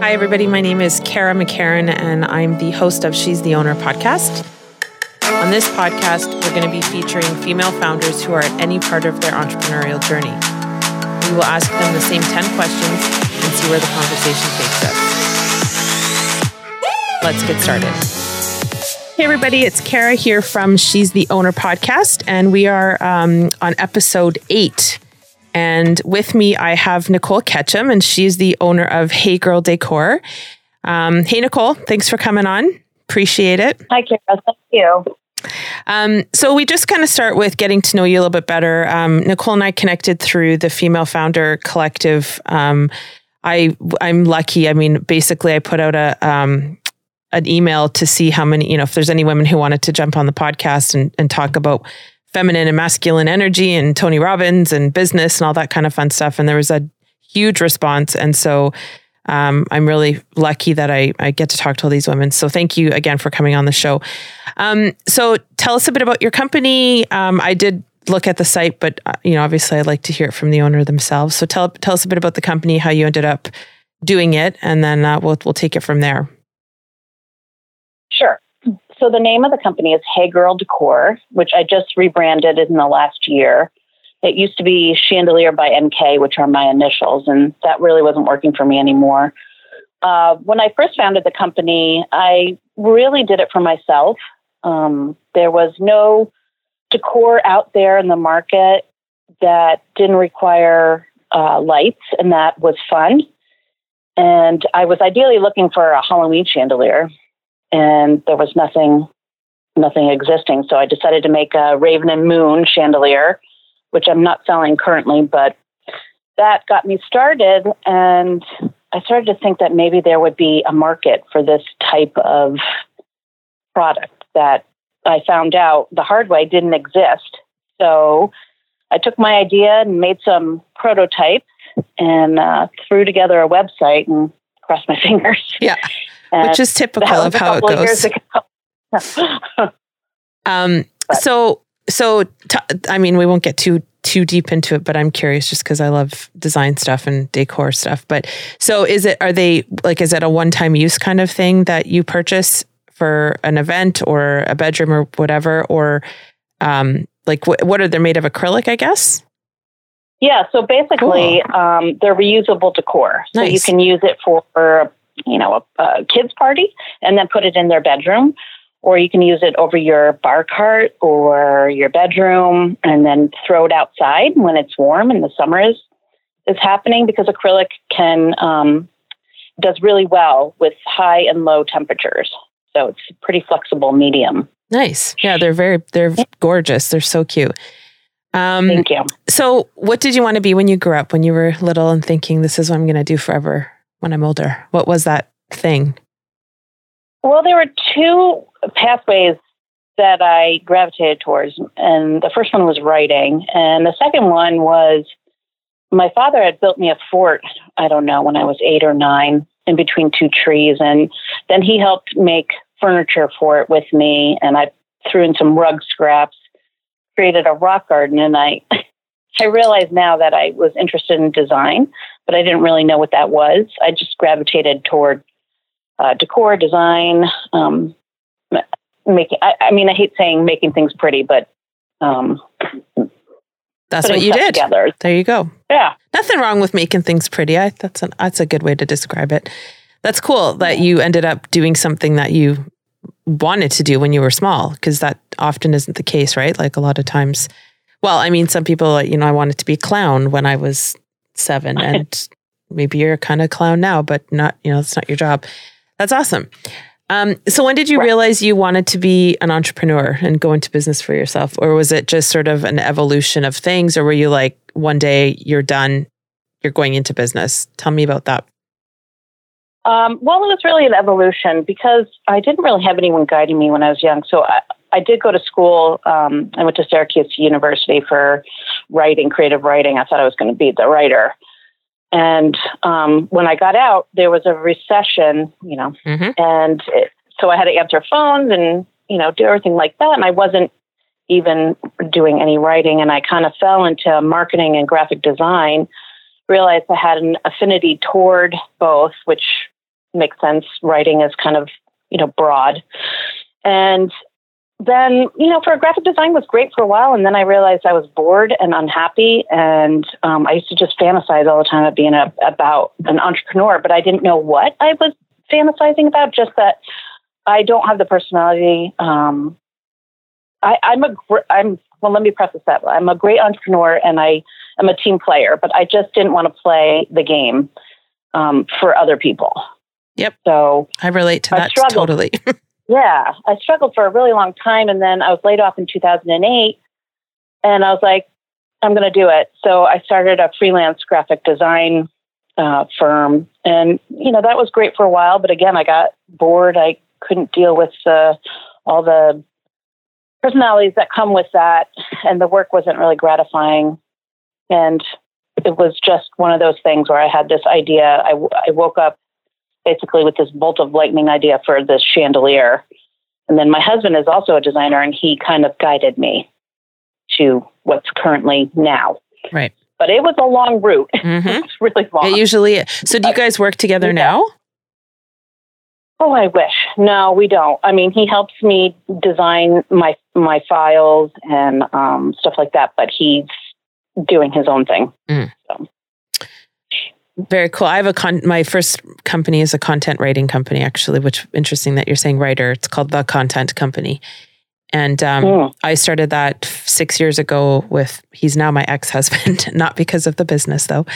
Hi, everybody. My name is Kara McCarran, and I'm the host of She's the Owner podcast. On this podcast, we're going to be featuring female founders who are at any part of their entrepreneurial journey. We will ask them the same 10 questions and see where the conversation takes us. Let's get started. Hey, everybody, it's Kara here from She's the Owner podcast, and we are um, on episode eight. And with me, I have Nicole Ketchum, and she's the owner of Hey Girl Decor. Um, hey, Nicole, thanks for coming on. Appreciate it. Hi, Kara. Thank you. Um, so we just kind of start with getting to know you a little bit better. Um, Nicole and I connected through the Female Founder Collective. Um, I I'm lucky. I mean, basically, I put out a um, an email to see how many, you know, if there's any women who wanted to jump on the podcast and, and talk about feminine and masculine energy and Tony Robbins and business and all that kind of fun stuff. And there was a huge response. And so um, I'm really lucky that I, I get to talk to all these women. So thank you again for coming on the show. Um, so tell us a bit about your company. Um, I did look at the site, but uh, you know, obviously, I'd like to hear it from the owner themselves. So tell tell us a bit about the company, how you ended up doing it, and then uh, we'll we'll take it from there. So the name of the company is Hey Girl Decor, which I just rebranded in the last year. It used to be Chandelier by NK, which are my initials, and that really wasn't working for me anymore. Uh, when I first founded the company, I really did it for myself. Um, there was no decor out there in the market that didn't require uh, lights and that was fun. And I was ideally looking for a Halloween chandelier and there was nothing nothing existing. So I decided to make a Raven and Moon chandelier, which I'm not selling currently, but that got me started and I started to think that maybe there would be a market for this type of product that I found out the hard way didn't exist. So I took my idea and made some prototypes and uh, threw together a website and crossed my fingers. Yeah. Which is typical of how it goes. um, so, so t- I mean, we won't get too too deep into it, but I'm curious just because I love design stuff and decor stuff. But so, is it? Are they like? Is it a one time use kind of thing that you purchase for an event or a bedroom or whatever, or um, like wh- what are they made of acrylic? I guess. Yeah, so basically, cool. um, they're reusable decor. So you can use it for you know, a, a kids party and then put it in their bedroom. Or you can use it over your bar cart or your bedroom and then throw it outside when it's warm and the summer is, is happening because acrylic can um, does really well with high and low temperatures. So it's a pretty flexible medium. Nice. Yeah, they're very they're gorgeous. They're so cute. Um, Thank you. So, what did you want to be when you grew up? When you were little and thinking, "This is what I'm going to do forever"? When I'm older? What was that thing? Well, there were two pathways that I gravitated towards. And the first one was writing. And the second one was my father had built me a fort, I don't know, when I was eight or nine in between two trees. And then he helped make furniture for it with me. And I threw in some rug scraps, created a rock garden. And I, I realize now that I was interested in design but I didn't really know what that was. I just gravitated toward uh, decor, design, um, making. I, I, mean, I hate saying making things pretty, but um, that's what you did. Together. There you go. Yeah, nothing wrong with making things pretty. I, that's an, that's a good way to describe it. That's cool that you ended up doing something that you wanted to do when you were small, because that often isn't the case, right? Like a lot of times. Well, I mean, some people, you know, I wanted to be a clown when I was seven and maybe you're kind of clown now, but not, you know, it's not your job. That's awesome. Um, so when did you realize you wanted to be an entrepreneur and go into business for yourself? Or was it just sort of an evolution of things? Or were you like, one day you're done, you're going into business? Tell me about that. Um, well, it was really an evolution because I didn't really have anyone guiding me when I was young. So I, I did go to school. Um, I went to Syracuse University for writing, creative writing. I thought I was going to be the writer. And um, when I got out, there was a recession, you know, mm-hmm. and it, so I had to answer phones and, you know, do everything like that. And I wasn't even doing any writing. And I kind of fell into marketing and graphic design, realized I had an affinity toward both, which makes sense. Writing is kind of, you know, broad. And then, you know, for graphic design was great for a while. And then I realized I was bored and unhappy. And um, I used to just fantasize all the time about being a, about an entrepreneur, but I didn't know what I was fantasizing about, just that I don't have the personality. Um, I, I'm a, I'm, well, let me preface that. I'm a great entrepreneur and I am a team player, but I just didn't want to play the game um, for other people. Yep. So I relate to that totally. yeah, I struggled for a really long time, and then I was laid off in 2008, and I was like, I'm going to do it. So I started a freelance graphic design uh, firm, and you know that was great for a while. But again, I got bored. I couldn't deal with uh, all the personalities that come with that, and the work wasn't really gratifying. And it was just one of those things where I had this idea. I, I woke up basically with this bolt of lightning idea for this chandelier. And then my husband is also a designer and he kind of guided me to what's currently now. Right. But it was a long route. Mm-hmm. it's really long. It usually So do you guys work together yeah. now? Oh, I wish. No, we don't. I mean, he helps me design my my files and um, stuff like that, but he's doing his own thing. Mm. So. Very cool. I have a con. My first company is a content writing company, actually. Which interesting that you're saying writer. It's called the Content Company, and um, mm. I started that six years ago. With he's now my ex husband, not because of the business though.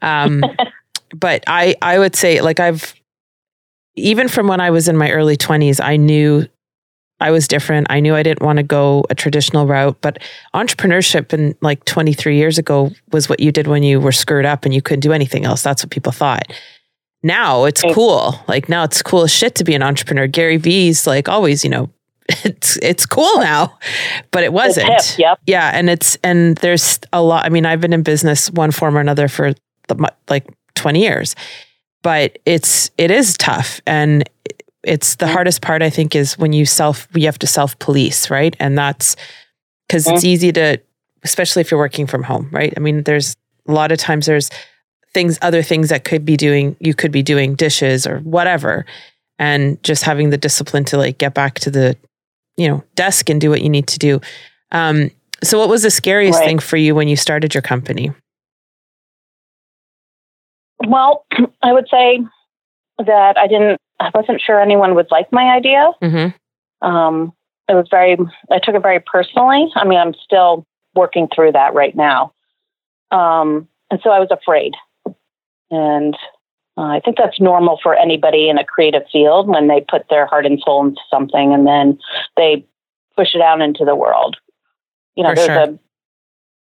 Um, but I I would say like I've even from when I was in my early 20s, I knew I was different. I knew I didn't want to go a traditional route, but entrepreneurship in like 23 years ago was what you did when you were screwed up and you couldn't do anything else. That's what people thought. Now it's cool. Like now it's cool as shit to be an entrepreneur. Gary Vee's like always, you know, it's it's cool now, but it wasn't. Yep. Yeah, and it's and there's a lot. I mean, I've been in business one form or another for the, like 20 years, but it's it is tough and it's the hardest part i think is when you self you have to self police right? And that's because it's easy to especially if you're working from home right? I mean there's a lot of times there's things other things that could be doing you could be doing dishes or whatever. And just having the discipline to like get back to the you know desk and do what you need to do. Um, so what was the scariest right. thing for you when you started your company? Well i would say that i didn't I wasn't sure anyone would like my idea. Mm-hmm. Um, it was very, I took it very personally. I mean, I'm still working through that right now. Um, and so I was afraid. And uh, I think that's normal for anybody in a creative field when they put their heart and soul into something and then they push it out into the world. You know, for there's sure. a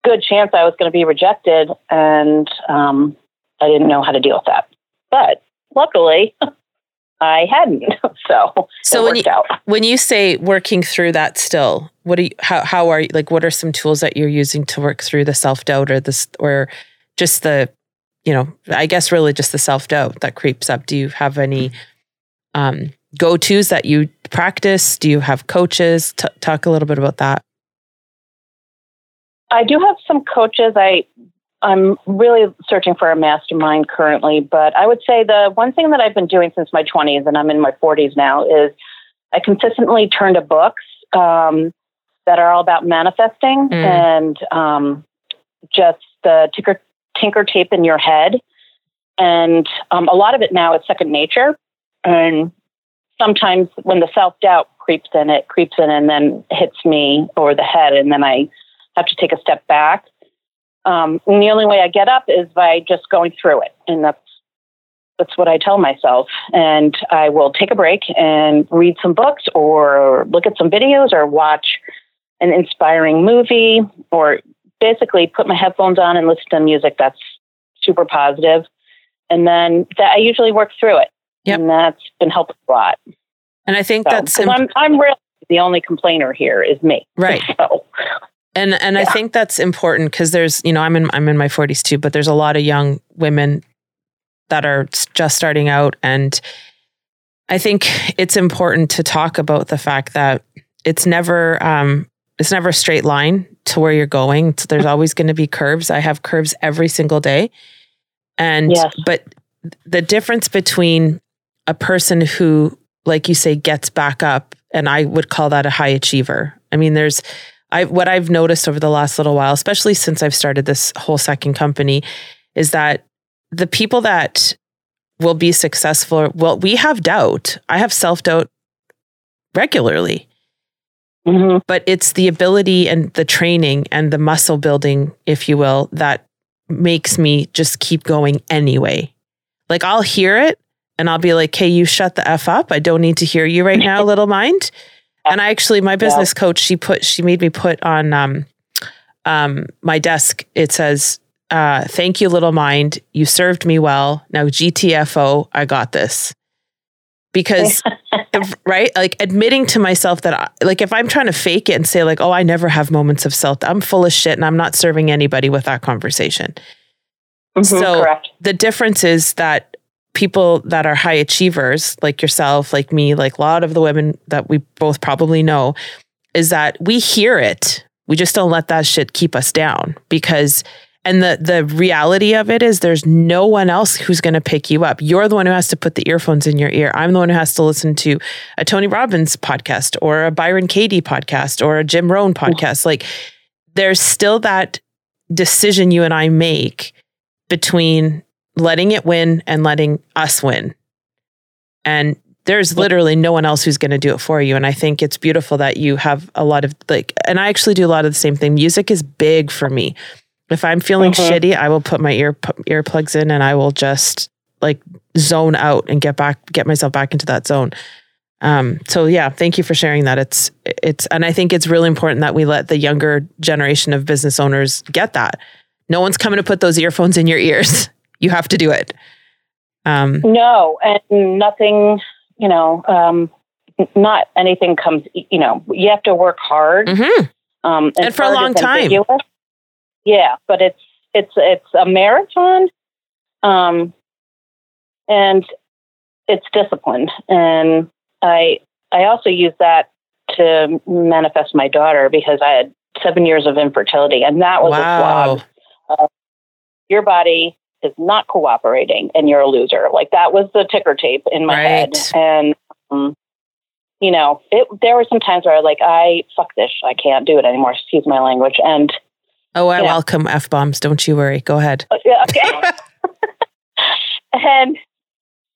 good chance I was going to be rejected, and um, I didn't know how to deal with that. But luckily, I hadn't. So so when you out. when you say working through that still, what are you how how are you like what are some tools that you're using to work through the self doubt or this or just the you know, I guess really just the self doubt that creeps up. Do you have any um go tos that you practice? Do you have coaches? T- talk a little bit about that. I do have some coaches. I I'm really searching for a mastermind currently, but I would say the one thing that I've been doing since my 20s, and I'm in my 40s now, is I consistently turn to books um, that are all about manifesting mm. and um, just the tinker, tinker tape in your head. And um, a lot of it now is second nature. And sometimes when the self doubt creeps in, it creeps in and then hits me over the head, and then I have to take a step back um, and the only way I get up is by just going through it. And that's that's what I tell myself. And I will take a break and read some books or look at some videos or watch an inspiring movie or basically put my headphones on and listen to music that's super positive. And then that I usually work through it. Yep. And that's been helping a lot. And I think so, that's imp- I'm I'm really the only complainer here is me. Right. So and and yeah. I think that's important because there's you know I'm in I'm in my 40s too, but there's a lot of young women that are just starting out, and I think it's important to talk about the fact that it's never um, it's never a straight line to where you're going. So there's always going to be curves. I have curves every single day, and yes. but the difference between a person who, like you say, gets back up. And I would call that a high achiever. I mean, there's, I, what I've noticed over the last little while, especially since I've started this whole second company, is that the people that will be successful, well, we have doubt. I have self doubt regularly. Mm-hmm. But it's the ability and the training and the muscle building, if you will, that makes me just keep going anyway. Like I'll hear it and I'll be like, hey, you shut the F up. I don't need to hear you right now, little mind. And I actually, my business yeah. coach, she put, she made me put on um, um, my desk, it says, uh, thank you, little mind. You served me well. Now, GTFO, I got this because right like admitting to myself that I, like if i'm trying to fake it and say like oh i never have moments of self i'm full of shit and i'm not serving anybody with that conversation mm-hmm, so correct. the difference is that people that are high achievers like yourself like me like a lot of the women that we both probably know is that we hear it we just don't let that shit keep us down because and the the reality of it is there's no one else who's going to pick you up. You're the one who has to put the earphones in your ear. I'm the one who has to listen to a Tony Robbins podcast or a Byron Katie podcast or a Jim Rohn podcast. Like there's still that decision you and I make between letting it win and letting us win. And there's literally no one else who's going to do it for you. And I think it's beautiful that you have a lot of like, and I actually do a lot of the same thing. Music is big for me. If I'm feeling mm-hmm. shitty, I will put my ear earplugs in and I will just like zone out and get back, get myself back into that zone. Um, so yeah, thank you for sharing that. It's it's and I think it's really important that we let the younger generation of business owners get that. No one's coming to put those earphones in your ears. You have to do it. Um, no, and nothing. You know, um, not anything comes. You know, you have to work hard, mm-hmm. um, and, for a long time. Yeah, but it's it's it's a marathon, um, and it's disciplined. And I I also use that to manifest my daughter because I had seven years of infertility, and that was wow. a slog. Uh, your body is not cooperating, and you're a loser. Like that was the ticker tape in my right. head, and. Um, you know, it, there were some times where I was like, I fuck this, I can't do it anymore. Excuse my language, and Oh, I welcome f bombs. Don't you worry. Go ahead. Oh, yeah, okay. and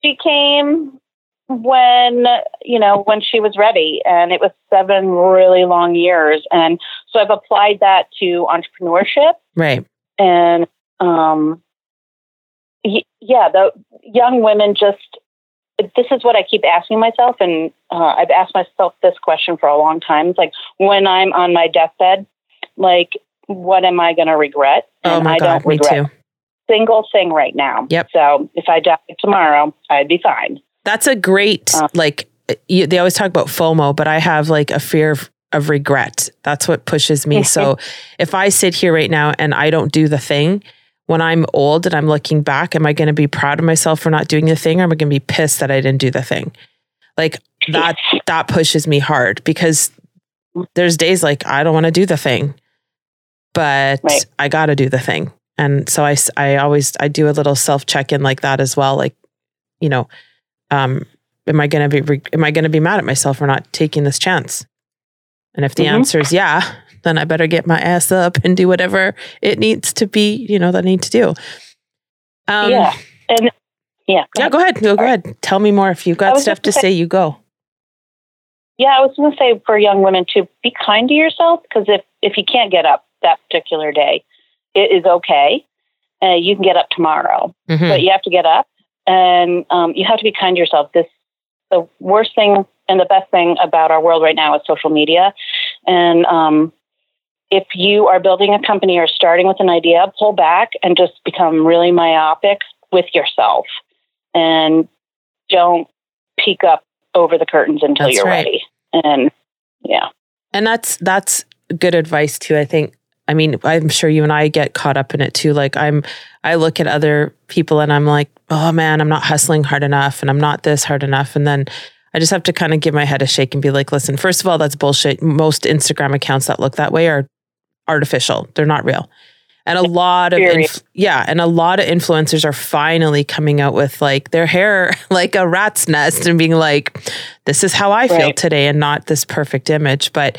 she came when you know when she was ready, and it was seven really long years. And so I've applied that to entrepreneurship, right? And um, yeah, the young women just. This is what I keep asking myself, and uh, I've asked myself this question for a long time. It's like when I'm on my deathbed, like what am I going to regret? Oh and oh my I God, don't regret me too. single thing right now. Yep. So if I die tomorrow, I'd be fine. That's a great um, like. You, they always talk about FOMO, but I have like a fear of, of regret. That's what pushes me. so if I sit here right now and I don't do the thing, when I'm old and I'm looking back, am I going to be proud of myself for not doing the thing, or am I going to be pissed that I didn't do the thing? Like that that pushes me hard because there's days like I don't want to do the thing but right. I got to do the thing. And so I, I always, I do a little self check in like that as well. Like, you know, um, am I going to be, am I going to be mad at myself for not taking this chance? And if the mm-hmm. answer is yeah, then I better get my ass up and do whatever it needs to be, you know, that I need to do. Um, yeah. And yeah. Go yeah, ahead. go ahead. Go, go ahead. Tell me more. If you've got stuff to say, say, you go. Yeah, I was going to say for young women to be kind to yourself because if if you can't get up, that particular day, it is okay. Uh, you can get up tomorrow, mm-hmm. but you have to get up and um, you have to be kind to yourself. This the worst thing and the best thing about our world right now is social media, and um, if you are building a company or starting with an idea, pull back and just become really myopic with yourself, and don't peek up over the curtains until that's you're right. ready. And yeah, and that's that's good advice too. I think I mean, I'm sure you and I get caught up in it too. Like I'm, I look at other people and I'm like, oh man, I'm not hustling hard enough and I'm not this hard enough. And then I just have to kind of give my head a shake and be like, listen, first of all, that's bullshit. Most Instagram accounts that look that way are artificial. They're not real. And a lot of inf- yeah, and a lot of influencers are finally coming out with like their hair like a rat's nest and being like, "This is how I feel right. today," and not this perfect image. But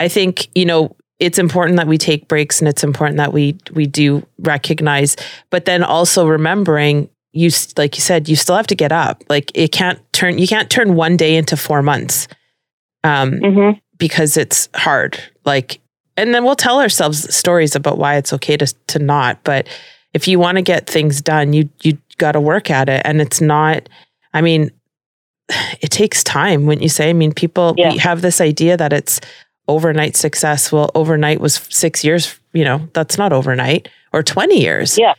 I think you know it's important that we take breaks and it's important that we we do recognize, but then also remembering you like you said you still have to get up like it can't turn you can't turn one day into four months um mm-hmm. because it's hard like and then we'll tell ourselves stories about why it's okay to to not but if you want to get things done you you got to work at it. And it's not i mean it takes time when you say? I mean people yeah. have this idea that it's overnight success. Well overnight was 6 years you know that's not overnight or 20 years. Yeah.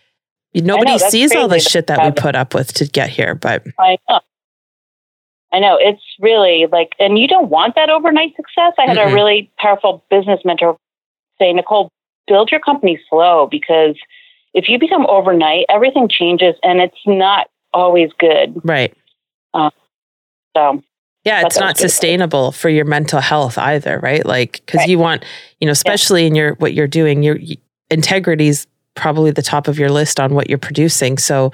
Nobody know, sees all the shit that we put up with to get here, but I know. I know it's really like, and you don't want that overnight success. I had mm a really powerful business mentor say, Nicole, build your company slow because if you become overnight, everything changes and it's not always good. Right. Um, so yeah, it's not sustainable for your mental health either, right? Like, because right. you want, you know, especially yeah. in your what you're doing, your integrity is probably the top of your list on what you're producing. So,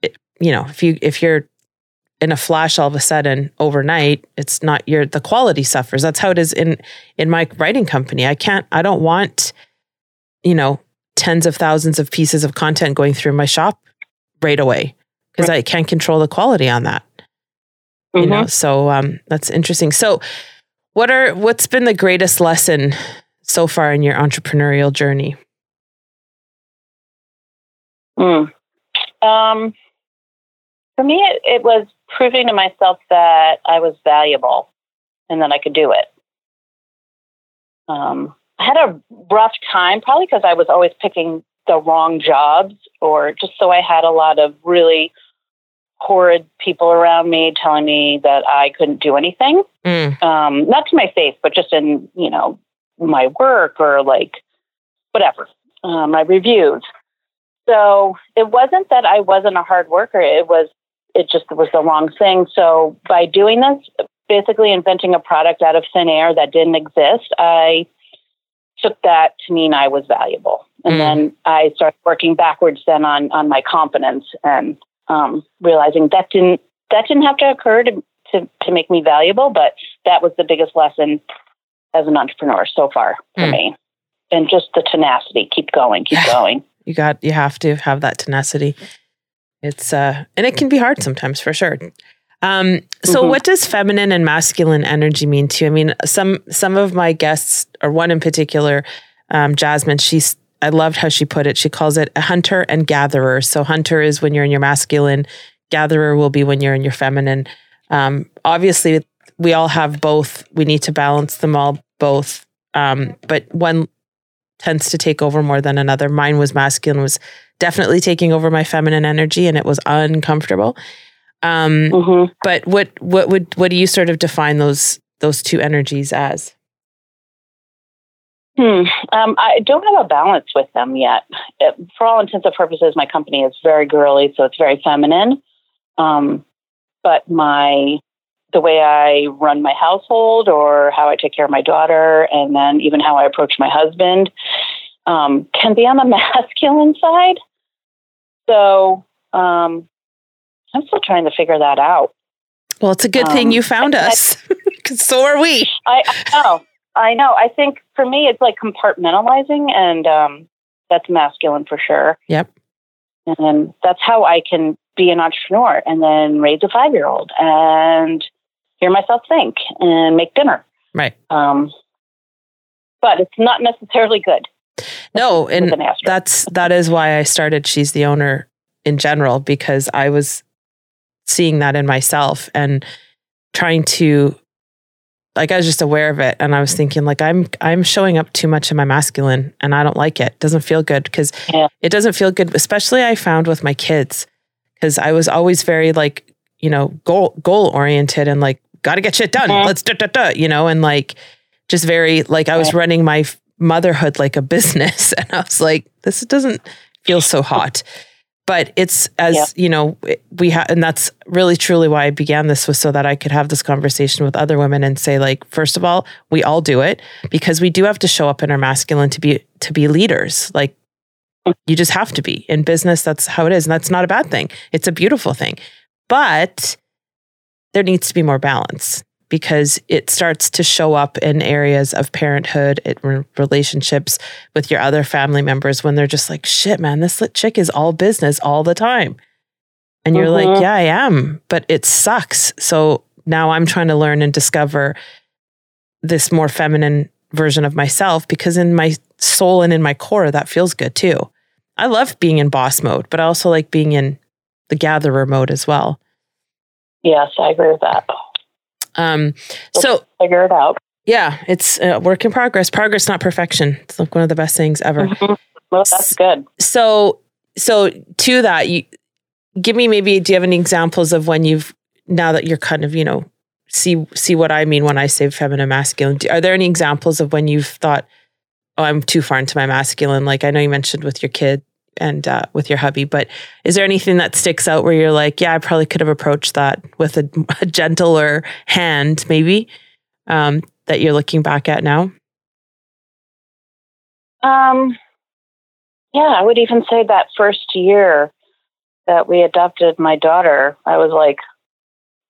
it, you know, if you if you're in a flash all of a sudden overnight, it's not your the quality suffers. That's how it is in in my writing company. I can't I don't want you know tens of thousands of pieces of content going through my shop right away because right. I can't control the quality on that. Mm-hmm. You know, mm-hmm. so um that's interesting. So what are what's been the greatest lesson so far in your entrepreneurial journey? Mm. Um, for me, it, it was proving to myself that I was valuable and that I could do it. Um, I had a rough time, probably because I was always picking the wrong jobs, or just so I had a lot of really horrid people around me telling me that I couldn't do anything. Mm. Um, not to my face, but just in you know my work or like whatever uh, my reviews. So it wasn't that I wasn't a hard worker. It was, it just was the wrong thing. So by doing this, basically inventing a product out of thin air that didn't exist, I took that to mean I was valuable. And mm. then I started working backwards then on, on my confidence and um, realizing that didn't, that didn't have to occur to, to, to make me valuable, but that was the biggest lesson as an entrepreneur so far for mm. me. And just the tenacity, keep going, keep going. You got you have to have that tenacity. It's uh and it can be hard sometimes for sure. Um, so mm-hmm. what does feminine and masculine energy mean to you? I mean, some some of my guests, or one in particular, um, Jasmine, she's I loved how she put it. She calls it a hunter and gatherer. So hunter is when you're in your masculine, gatherer will be when you're in your feminine. Um, obviously, we all have both. We need to balance them all both. Um, but one tends to take over more than another. Mine was masculine, was definitely taking over my feminine energy, and it was uncomfortable. Um, mm-hmm. But what what would what do you sort of define those those two energies as? Hmm. Um, I don't have a balance with them yet. It, for all intents and purposes, my company is very girly, so it's very feminine. Um, but my the way I run my household or how I take care of my daughter, and then even how I approach my husband um, can be on the masculine side. So um, I'm still trying to figure that out. Well, it's a good um, thing you found I, us, because so are we. I, I, know. I know. I think for me, it's like compartmentalizing, and um, that's masculine for sure. Yep. And that's how I can be an entrepreneur and then raise a five year old and hear myself think and make dinner. Right. Um, but it's not necessarily good. No, and an that's that is why I started She's the Owner in general because I was seeing that in myself and trying to like I was just aware of it and I was thinking like I'm I'm showing up too much in my masculine and I don't like it. it doesn't feel good because yeah. it doesn't feel good especially I found with my kids cuz I was always very like, you know, goal goal oriented and like got to get shit done. Mm-hmm. Let's da, da, da, you know, and like just very like I was running my motherhood like a business, and I was like, this doesn't feel so hot. But it's as yeah. you know, we have, and that's really truly why I began this was so that I could have this conversation with other women and say, like, first of all, we all do it because we do have to show up in our masculine to be to be leaders. Like You just have to be. In business, that's how it is. And that's not a bad thing. It's a beautiful thing. But there needs to be more balance because it starts to show up in areas of parenthood, it, relationships with your other family members when they're just like, shit, man, this chick is all business all the time. And you're mm-hmm. like, yeah, I am, but it sucks. So now I'm trying to learn and discover this more feminine version of myself because in my soul and in my core, that feels good too. I love being in boss mode, but I also like being in the gatherer mode as well. Yes, I agree with that. Um, so figure it out. Yeah, it's a work in progress. Progress, not perfection. It's like one of the best things ever. Mm-hmm. Well, that's good. So, so to that, you give me maybe. Do you have any examples of when you've now that you're kind of you know see see what I mean when I say feminine masculine? Are there any examples of when you've thought, oh, I'm too far into my masculine? Like I know you mentioned with your kid and uh, with your hubby. But is there anything that sticks out where you're like, yeah, I probably could have approached that with a, a gentler hand, maybe um, that you're looking back at now? Um, yeah, I would even say that first year that we adopted my daughter, I was like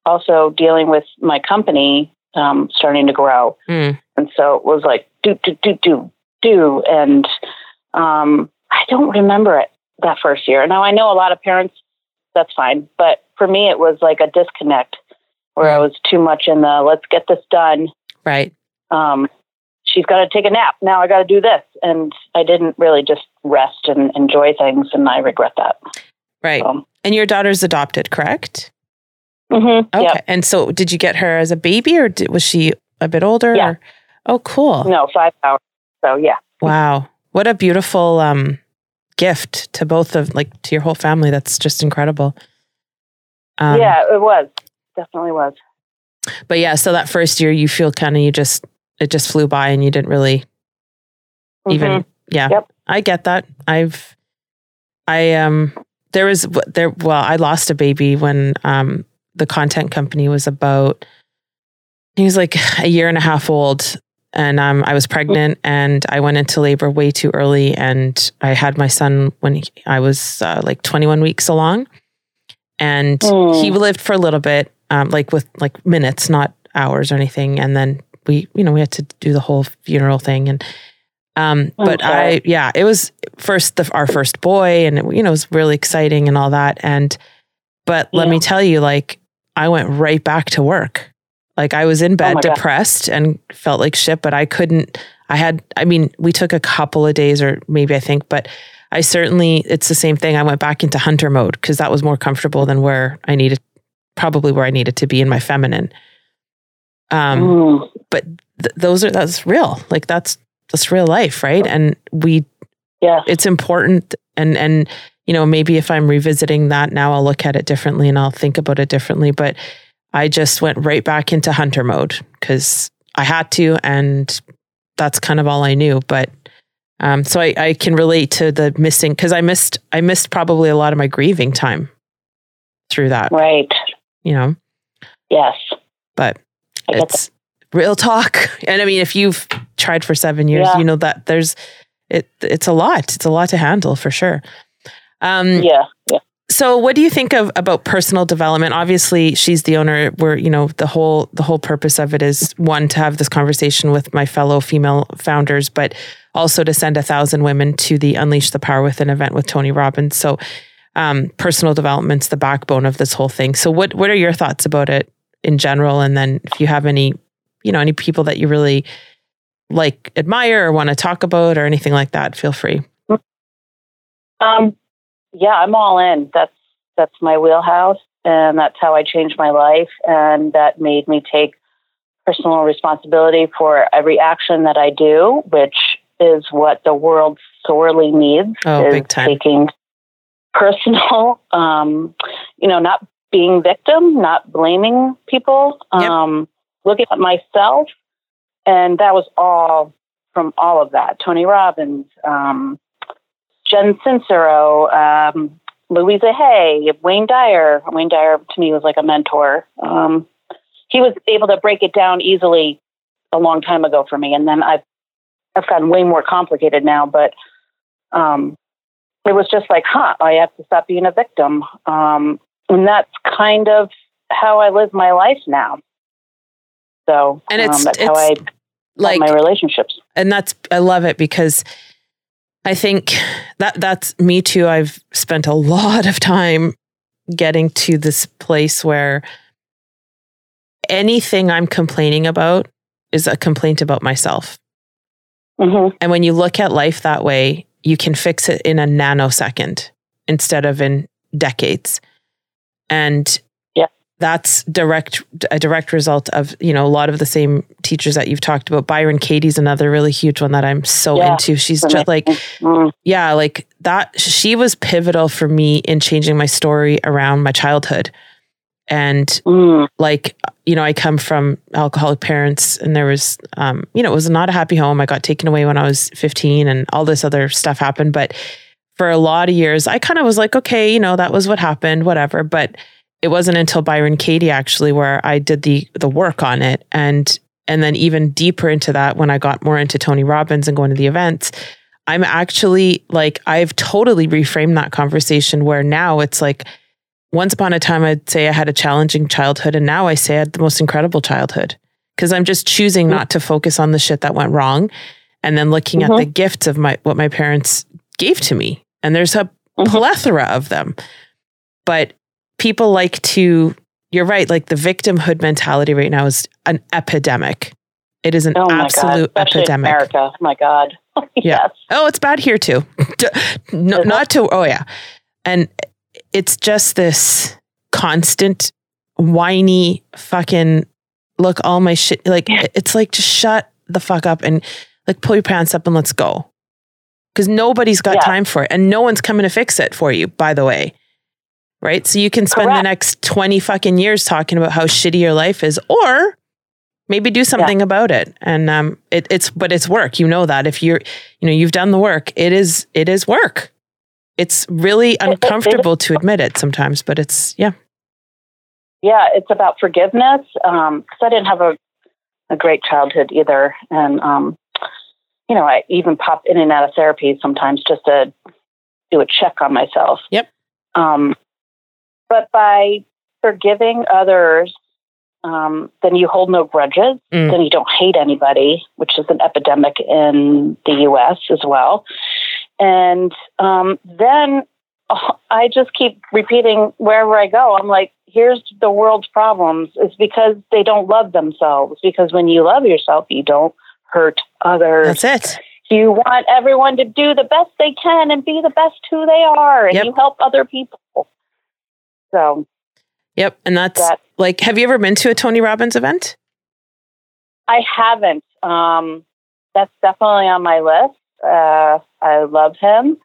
also dealing with my company um, starting to grow. Mm. And so it was like, do, do, do, do, do. And um, I don't remember it that first year. Now I know a lot of parents, that's fine, but for me it was like a disconnect where I was too much in the let's get this done. Right. Um, she's got to take a nap. Now I got to do this, and I didn't really just rest and enjoy things, and I regret that. Right. So. And your daughter's adopted, correct? Mm-hmm. Okay. Yep. And so, did you get her as a baby, or did, was she a bit older? Yeah. Or? Oh, cool. No, five hours. So yeah. Wow. What a beautiful um, gift to both of like to your whole family. That's just incredible. Um, yeah, it was definitely was. But yeah, so that first year, you feel kind of you just it just flew by, and you didn't really mm-hmm. even. Yeah, yep. I get that. I've I um there was there well I lost a baby when um the content company was about he was like a year and a half old and um, I was pregnant and I went into labor way too early and I had my son when he, I was uh, like 21 weeks along and mm. he lived for a little bit um, like with like minutes not hours or anything and then we you know we had to do the whole funeral thing and um, but okay. I yeah it was first the, our first boy and it, you know it was really exciting and all that and but yeah. let me tell you like I went right back to work like I was in bed oh depressed God. and felt like shit, but I couldn't. I had, I mean, we took a couple of days or maybe I think, but I certainly, it's the same thing. I went back into hunter mode because that was more comfortable than where I needed, probably where I needed to be in my feminine. Um, mm. but th- those are, that's real. Like that's, that's real life. Right. And we, yeah, it's important. And, and, you know, maybe if I'm revisiting that now, I'll look at it differently and I'll think about it differently. But I just went right back into hunter mode because I had to, and that's kind of all I knew. But um, so I, I can relate to the missing because I missed I missed probably a lot of my grieving time through that. Right. You know. Yes. But it's real talk, and I mean, if you've tried for seven years, yeah. you know that there's it. It's a lot. It's a lot to handle for sure. Um, yeah. Yeah. So what do you think of about personal development? Obviously, she's the owner where, you know, the whole the whole purpose of it is one to have this conversation with my fellow female founders, but also to send a thousand women to the Unleash the Power Within event with Tony Robbins. So um, personal development's the backbone of this whole thing. So what what are your thoughts about it in general? And then if you have any, you know, any people that you really like admire or want to talk about or anything like that, feel free. Um, yeah, I'm all in. That's that's my wheelhouse, and that's how I changed my life, and that made me take personal responsibility for every action that I do, which is what the world sorely needs. Oh, is big time. Taking personal, um, you know, not being victim, not blaming people, um, looking at myself, and that was all from all of that. Tony Robbins, um, Jen Sincero, um, Louise Hay, Wayne Dyer. Wayne Dyer to me was like a mentor. Um, he was able to break it down easily a long time ago for me, and then I've I've gotten way more complicated now. But um, it was just like, huh, I have to stop being a victim. Um, and that's kind of how I live my life now. So, and it's, um, that's it's how I like my relationships. and that's I love it because I think that that's me too. I've spent a lot of time getting to this place where anything I'm complaining about is a complaint about myself. hmm And when you look at life that way, you can fix it in a nanosecond instead of in decades. And. That's direct a direct result of, you know, a lot of the same teachers that you've talked about. Byron Katie's another really huge one that I'm so Yeah. into. She's just like Mm. yeah, like that she was pivotal for me in changing my story around my childhood. And Mm. like you know i come from alcoholic parents and there was um you know it was not a happy home i got taken away when i was 15 and all this other stuff happened but for a lot of years i kind of was like okay you know that was what happened whatever but it wasn't until byron katie actually where i did the the work on it and and then even deeper into that when i got more into tony robbins and going to the events i'm actually like i've totally reframed that conversation where now it's like once upon a time I'd say I had a challenging childhood and now I say I had the most incredible childhood because I'm just choosing not to focus on the shit that went wrong and then looking at Mhm. the gifts of my what my parents gave to me and there's a Mhm. plethora of them but people like to you're right like the victimhood mentality right now is an epidemic it is an Oh absolute God. Epidemic America. Oh my God. Oh, yeah. yes. Oh, it's bad here too. No, not to. Oh yeah, and it's just this constant whiny fucking look. All my shit. Like Yeah. it's like just shut the fuck up and like pull your pants up and let's go. Because nobody's got Yeah. time for it, and no one's coming to fix it for you. By the way. Right. So you can spend the next 20 fucking years talking about how shitty your life is, or maybe do something about it. And um it, it's but it's work. You know that. If you're you know, you've done the work. It is it is work. It's really uncomfortable to admit it sometimes, but it's yeah. Yeah, it's about forgiveness. Because I didn't have a, a great childhood either. And, um, you know, I even pop in and out of therapy sometimes just to do a check on myself. Yep. Um, but by forgiving others, um, then you hold no grudges. Mm. Then you don't hate anybody, which is an epidemic in the U.S. as well. And um, then uh, I just keep repeating wherever I go. I'm like, here's the world's problems. It's because they don't love themselves. Because when you love yourself, you don't hurt others. That's it. You want everyone to do the best they can and be the best who they are, and Yep. you help other people. So Yep. And that's that like have you ever been to a Tony Robbins event? I haven't. Um, that's definitely on my list. Uh, I love him.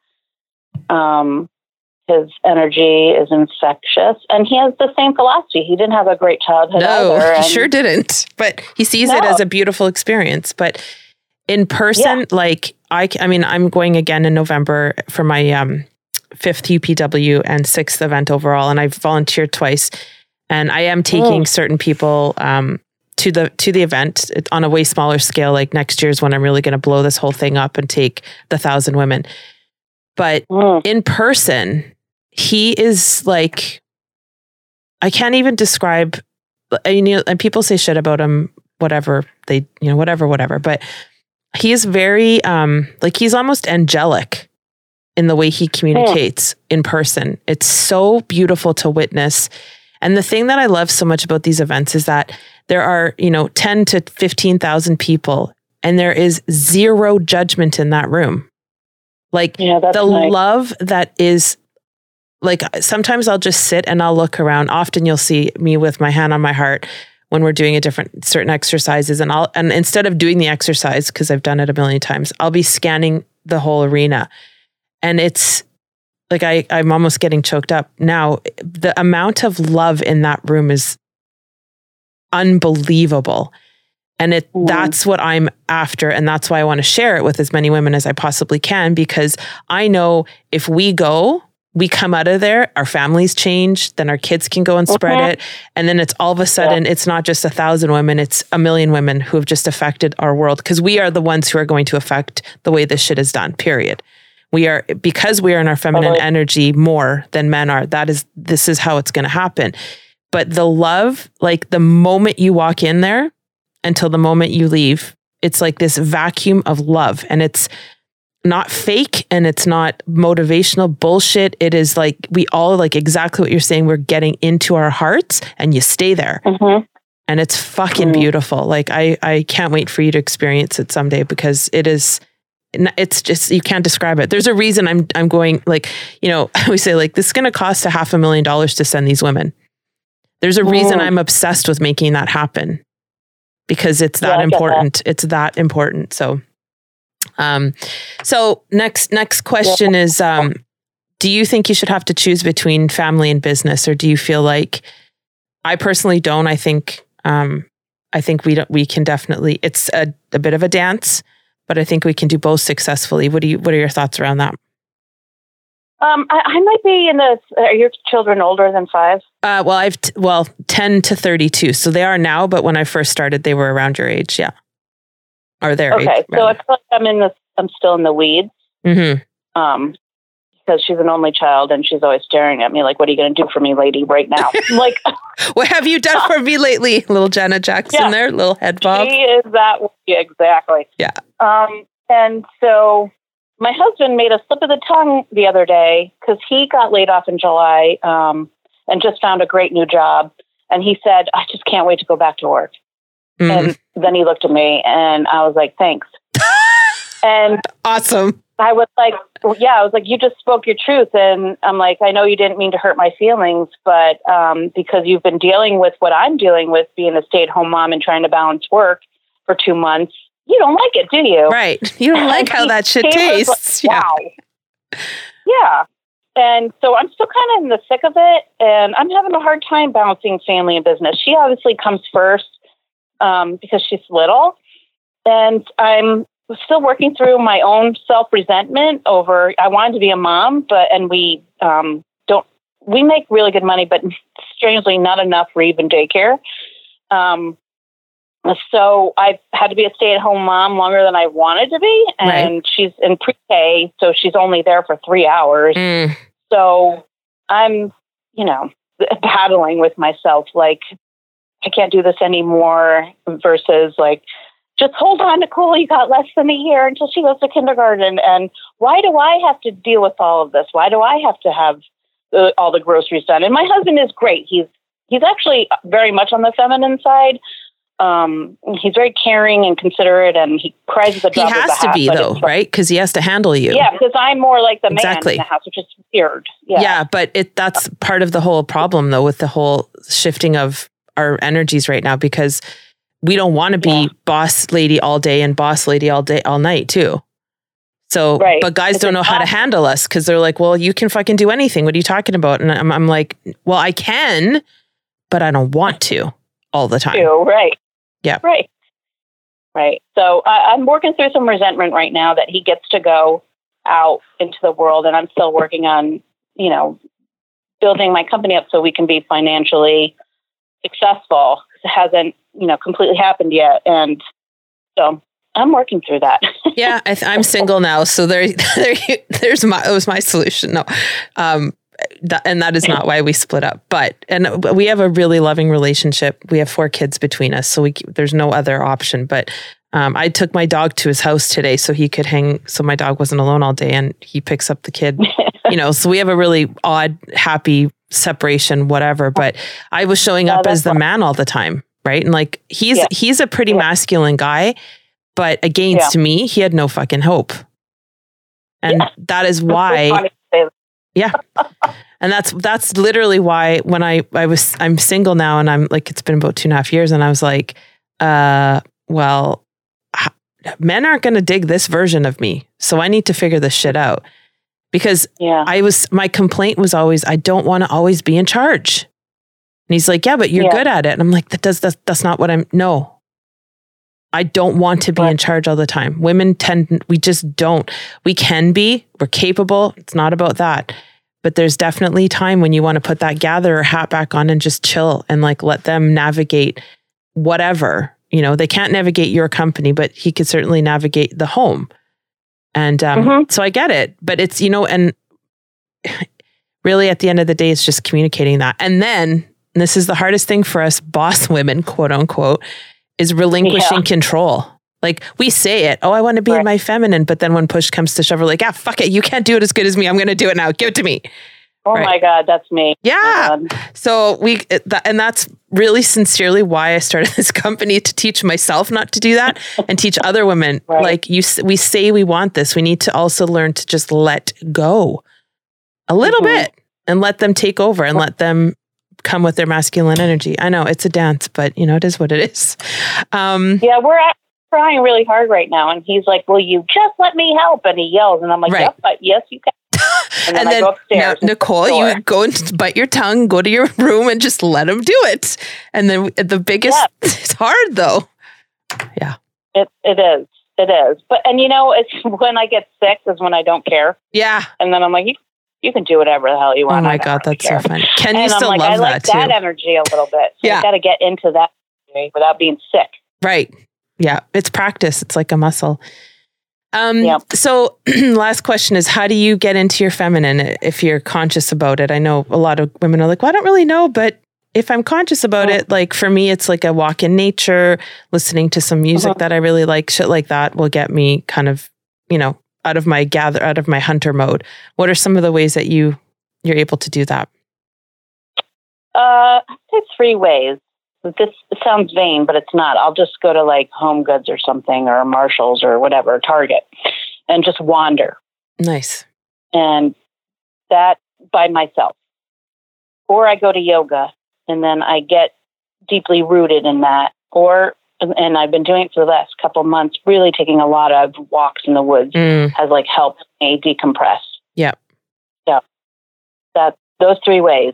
Um, his energy is infectious, and he has the same philosophy. He didn't have a great childhood No, either. and- sure didn't. But he sees it as a beautiful experience. But in person, like I, I mean, I'm going again in November for my um, fifth UPW and sixth event overall, and I've volunteered twice. And I am taking Mm. certain people um, to the to the event on a way smaller scale. Like next year's when I'm really going to blow this whole thing up and take the thousand women. But Mm, in person, he is like, I can't even describe. You know, and people say shit about him, whatever they, you know, whatever, whatever. But he is very, um, like he's almost angelic in the way he communicates hmm. in person. It's so beautiful to witness. And the thing that I love so much about these events is that there are, you know, 10 to 15,000 people and there is zero judgment in that room. Like yeah, the nice. love that is like sometimes I'll just sit and I'll look around. Often you'll see me with my hand on my heart when we're doing a different certain exercises and I'll and instead of doing the exercise because I've done it a million times, I'll be scanning the whole arena. And it's like I I'm almost getting choked up now. The amount of love in that room is unbelievable. And it that's what I'm after and that's why I want to share it with as many women as I possibly can because I know if we go, we come out of there, our families change, then our kids can go and spread Mhm. it. And then it's all of a sudden, it's not just a thousand women, it's a million women who have just affected our world because we are the ones who are going to affect the way this shit is done, period. We are because we are in our feminine energy more than men are. That is this is how it's going to happen. But the love, like the moment you walk in there until the moment you leave, it's like this vacuum of love and it's not fake and it's not motivational bullshit. It is like we all like exactly what you're saying. We're getting into our hearts and you stay there. Mm-hmm. And it's fucking mm-hmm. beautiful. Like I I can't wait for you to experience it someday because it is it's just you can't describe it. There's a reason I'm I'm going like, you know, we say like this is going to cost a half a million dollars to send these women. There's a reason. I'm obsessed with making that happen because it's that yeah, important. That. It's that important. So um, so next next question yeah. is um, do you think you should have to choose between family and business or do you feel like I personally don't I think um, I think we don't, we can definitely it's a, a bit of a dance but I think we can do both successfully what do you what are your thoughts around that um, I, I, might be in the. Are your children older than five? Uh, well, I've t- well ten to thirty-two, so they are now. But when I first started, they were around your age. Yeah. Are there? Okay, so I feel like I'm in the I'm still in the weeds. Mm-hmm. Um, because she's an only child and she's always staring at me like, "What are you going to do for me, lady, right now?" like, what have you done for me lately, little Janet Jackson? Yeah, there, little head bob. She is that yeah, exactly. Yeah. Um, and so my husband made a slip of the tongue the other day because he got laid off in July um, and just found a great new job, and he said, "I just can't wait to go back to work." Mm. And then he looked at me and I was like, thanks. and awesome. I was like, yeah, I was like, you just spoke your truth. And I'm like, I know you didn't mean to hurt my feelings, but um, because you've been dealing with what I'm dealing with, being a stay at home mom and trying to balance work for two months, you don't like it, do you? Right. You don't like how that shit tastes. Like, wow. Yeah. yeah. And so I'm still kind of in the thick of it, and I'm having a hard time balancing family and business. She obviously comes first um, because she's little. And I'm still working through my own self resentment over I wanted to be a mom, but and we um, don't we make really good money, but strangely not enough for even daycare. Um, so I've had to be a stay at home mom longer than I wanted to be, and right. she's in pre K, so she's only there for three hours. Mm. So I'm, you know, battling with myself like I can't do this anymore versus like, just hold on, Nicole, you got less than a year until she goes to kindergarten. And why do I have to deal with all of this? Why do I have to have uh, all the groceries done? And my husband is great. He's, he's actually very much on the feminine side. Um, he's very caring and considerate, and he cries at the He has to be though, right? Because he has to handle you. Yeah, because I'm more like the exactly. man in the house, which is weird. Yeah, yeah, but it that's part of the whole problem though with the whole shifting of our energies right now because we don't want to be yeah. boss lady all day and boss lady all day all night too. So, right. but guys it's don't know how to handle us because they're like, well, you can fucking do anything. What are you talking about? And I'm, I'm like, well, I can, but I don't want to all the time. right. Yeah. Right. Right. So uh, I'm working through some resentment right now that he gets to go out into the world and I'm still working on, you know, building my company up so we can be financially successful. It hasn't, you know, completely happened yet. And so I'm working through that. yeah, I am single now, so there, there, there's my it was my solution. No, um, that, and that is not why we split up. But and we have a really loving relationship. We have four kids between us, so we there's no other option. But um, I took my dog to his house today so he could hang, so my dog wasn't alone all day, and he picks up the kid. you know, so we have a really odd, happy separation, whatever. But I was showing up as the man all the time, right? And like he's yeah. he's a pretty yeah. masculine guy, but against yeah. me, he had no fucking hope. And that is why Yeah. and that's that's literally why when I I was I'm single now and I'm like it's been about two and a half years and I was like, uh, well, men aren't going to dig this version of me, so I need to figure this shit out because yeah. I was my complaint was always I don't want to always be in charge. And he's like, "Yeah, but you're yeah. good at it." And I'm like, "That does that's, that's not what I'm no. I don't want to be in charge all the time. Women tend we just don't. We can be, we're capable. It's not about that. But there's definitely time when you want to put that gatherer hat back on and just chill and like let them navigate whatever. You know, they can't navigate your company, but he could certainly navigate the home And um, Mhm. so I get it, but it's, you know, and really at the end of the day, it's just communicating that. And then and this is the hardest thing for us boss women, quote unquote, is relinquishing Yeah. control. Like we say it, oh, I want to be in my feminine, but then when push comes to shove, we're like, ah, fuck it, you can't do it as good as me. I'm going to do it now. Give it to me. Oh Right. my God, that's me. Yeah. Oh. So we, and that's really sincerely why I started this company to teach myself not to do that and teach other women. Right. Like you, we say we want this. We need to also learn to just let go a little Mhm. bit and let them take over and let them come with their masculine energy. I know it's a dance, but you know, it is what it is. Um, Yeah, we're at, trying really hard right now. And he's like, Will you just let me help? And he yells. And I'm like, Right. Yep, but yes, you can. And then, and then upstairs. now, Nicole, the you go and bite your tongue, go to your room, and just let him do it. And then the biggest, it's hard though. Yeah. It, it is. It is. But, and you know, it's when I get sick is when I don't care. Yeah. And then I'm like, You, you can do whatever the hell you want. Oh my God, that's care. so funny. Ken, you still I'm like, love I like that that energy a little bit. So Yeah. Got to get into that without being sick. Right. Yeah. It's practice. It's like a muscle. Um, Yep. So, last question is how do you get into your feminine if you're conscious about it? I know a lot of women are like, well, I don't really know, but if I'm conscious about Mhm. it, like for me, it's like a walk in nature, listening to some music Mhm. that I really like, shit like that will get me kind of, you know, out of my gather, out of my hunter mode. What are some of the ways that you you're able to do that? Uh, three ways. This sounds vain, but it's not. I'll just go to like Home Goods or something, or Marshalls or whatever, Target, and just wander, Nice. and that by myself. Or I go to yoga, and then I get deeply rooted in that. Or and I've been doing it for the last couple of months. Really taking a lot of walks in the woods Mm, has like helped me decompress. Yeah. So that those three ways.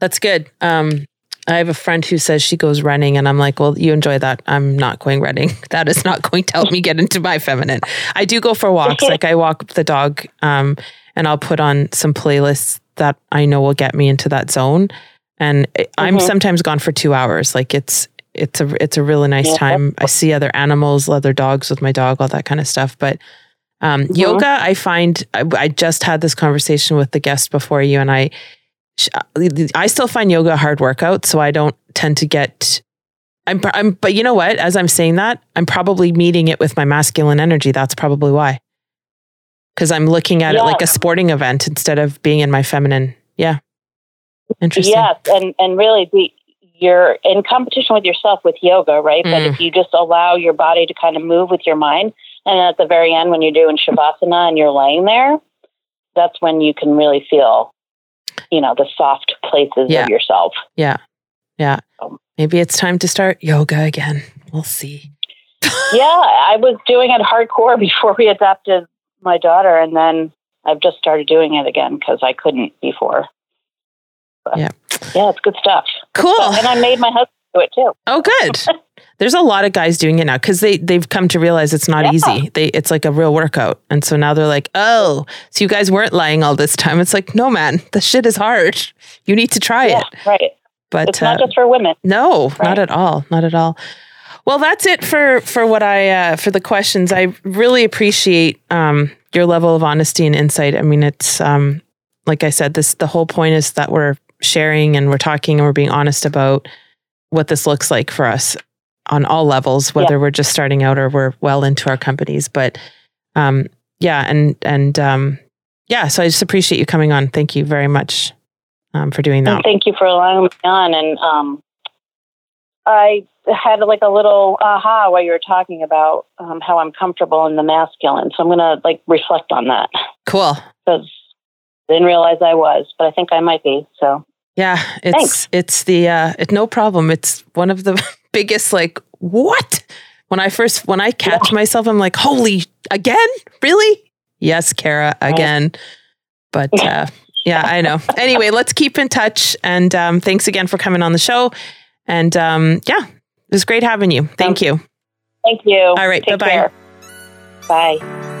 that's good. Um, I have a friend who says she goes running, and I'm like, well, you enjoy that. I'm not going running. That is not going to help me get into my feminine. I do go for walks. Like I walk the dog, um, and I'll put on some playlists that I know will get me into that zone. And I- I'm Mhm. sometimes gone for two hours. Like it's it's a it's a really nice Yeah. time. I see other animals, other dogs with my dog, all that kind of stuff. But um, Mhm. yoga, I find I, I just had this conversation with the guest before you, and I I still find yoga a hard workout, so I don't tend to get. I'm, I'm, but you know what? As I'm saying that, I'm probably meeting it with my masculine energy. That's probably why. Because I'm looking at it like a sporting event instead of being in my feminine. Yeah. Interesting. Yes, and and really, the, you're in competition with yourself with yoga, right? But Mm. if you just allow your body to kind of move with your mind, and at the very end, when you're doing shavasana and you're laying there, that's when you can really feel, you know, the soft places Yeah. of yourself. Yeah. Yeah. Um, Maybe it's time to start yoga again. We'll see. yeah, I was doing it hardcore before we adopted my daughter, and then I've just started doing it again because I couldn't before. But, Yeah. yeah, it's good stuff. Cool. And I made my husband do it too. Oh, good. There's a lot of guys doing it now because they they've come to realize it's not Yeah. easy. They it's like a real workout, and so now they're like, oh, so you guys weren't lying all this time. It's like, no, man, the shit is hard. You need to try Yeah, it. right. But It's not uh, just for women. no, Right. not at all, not at all. Well, that's it for for what I uh, for the questions. I really appreciate um, your level of honesty and insight. I mean, it's um, like I said, this the whole point is that we're sharing and we're talking and we're being honest about what this looks like for us on all levels, whether we're just starting out or we're well into our companies. But um, yeah, and and um, yeah, so I just appreciate you coming on. Thank you very much um, for doing that. And thank you for allowing me on. And um, I had like a little aha while you were talking about um, how I'm comfortable in the masculine. So I'm going to like reflect on that Cool. because didn't realize I was, but I think I might be. So Yeah, it's Thanks. it's the uh it, no problem. It's one of the biggest like what? When I first when I catch myself I'm like, "Holy, again? Really?" Yes, Kara, again. But uh yeah, I know. Anyway, let's keep in touch and um thanks again for coming on the show. And um yeah, it was great having you. Thank you. thank you. All right, Take bye-bye. care. Bye.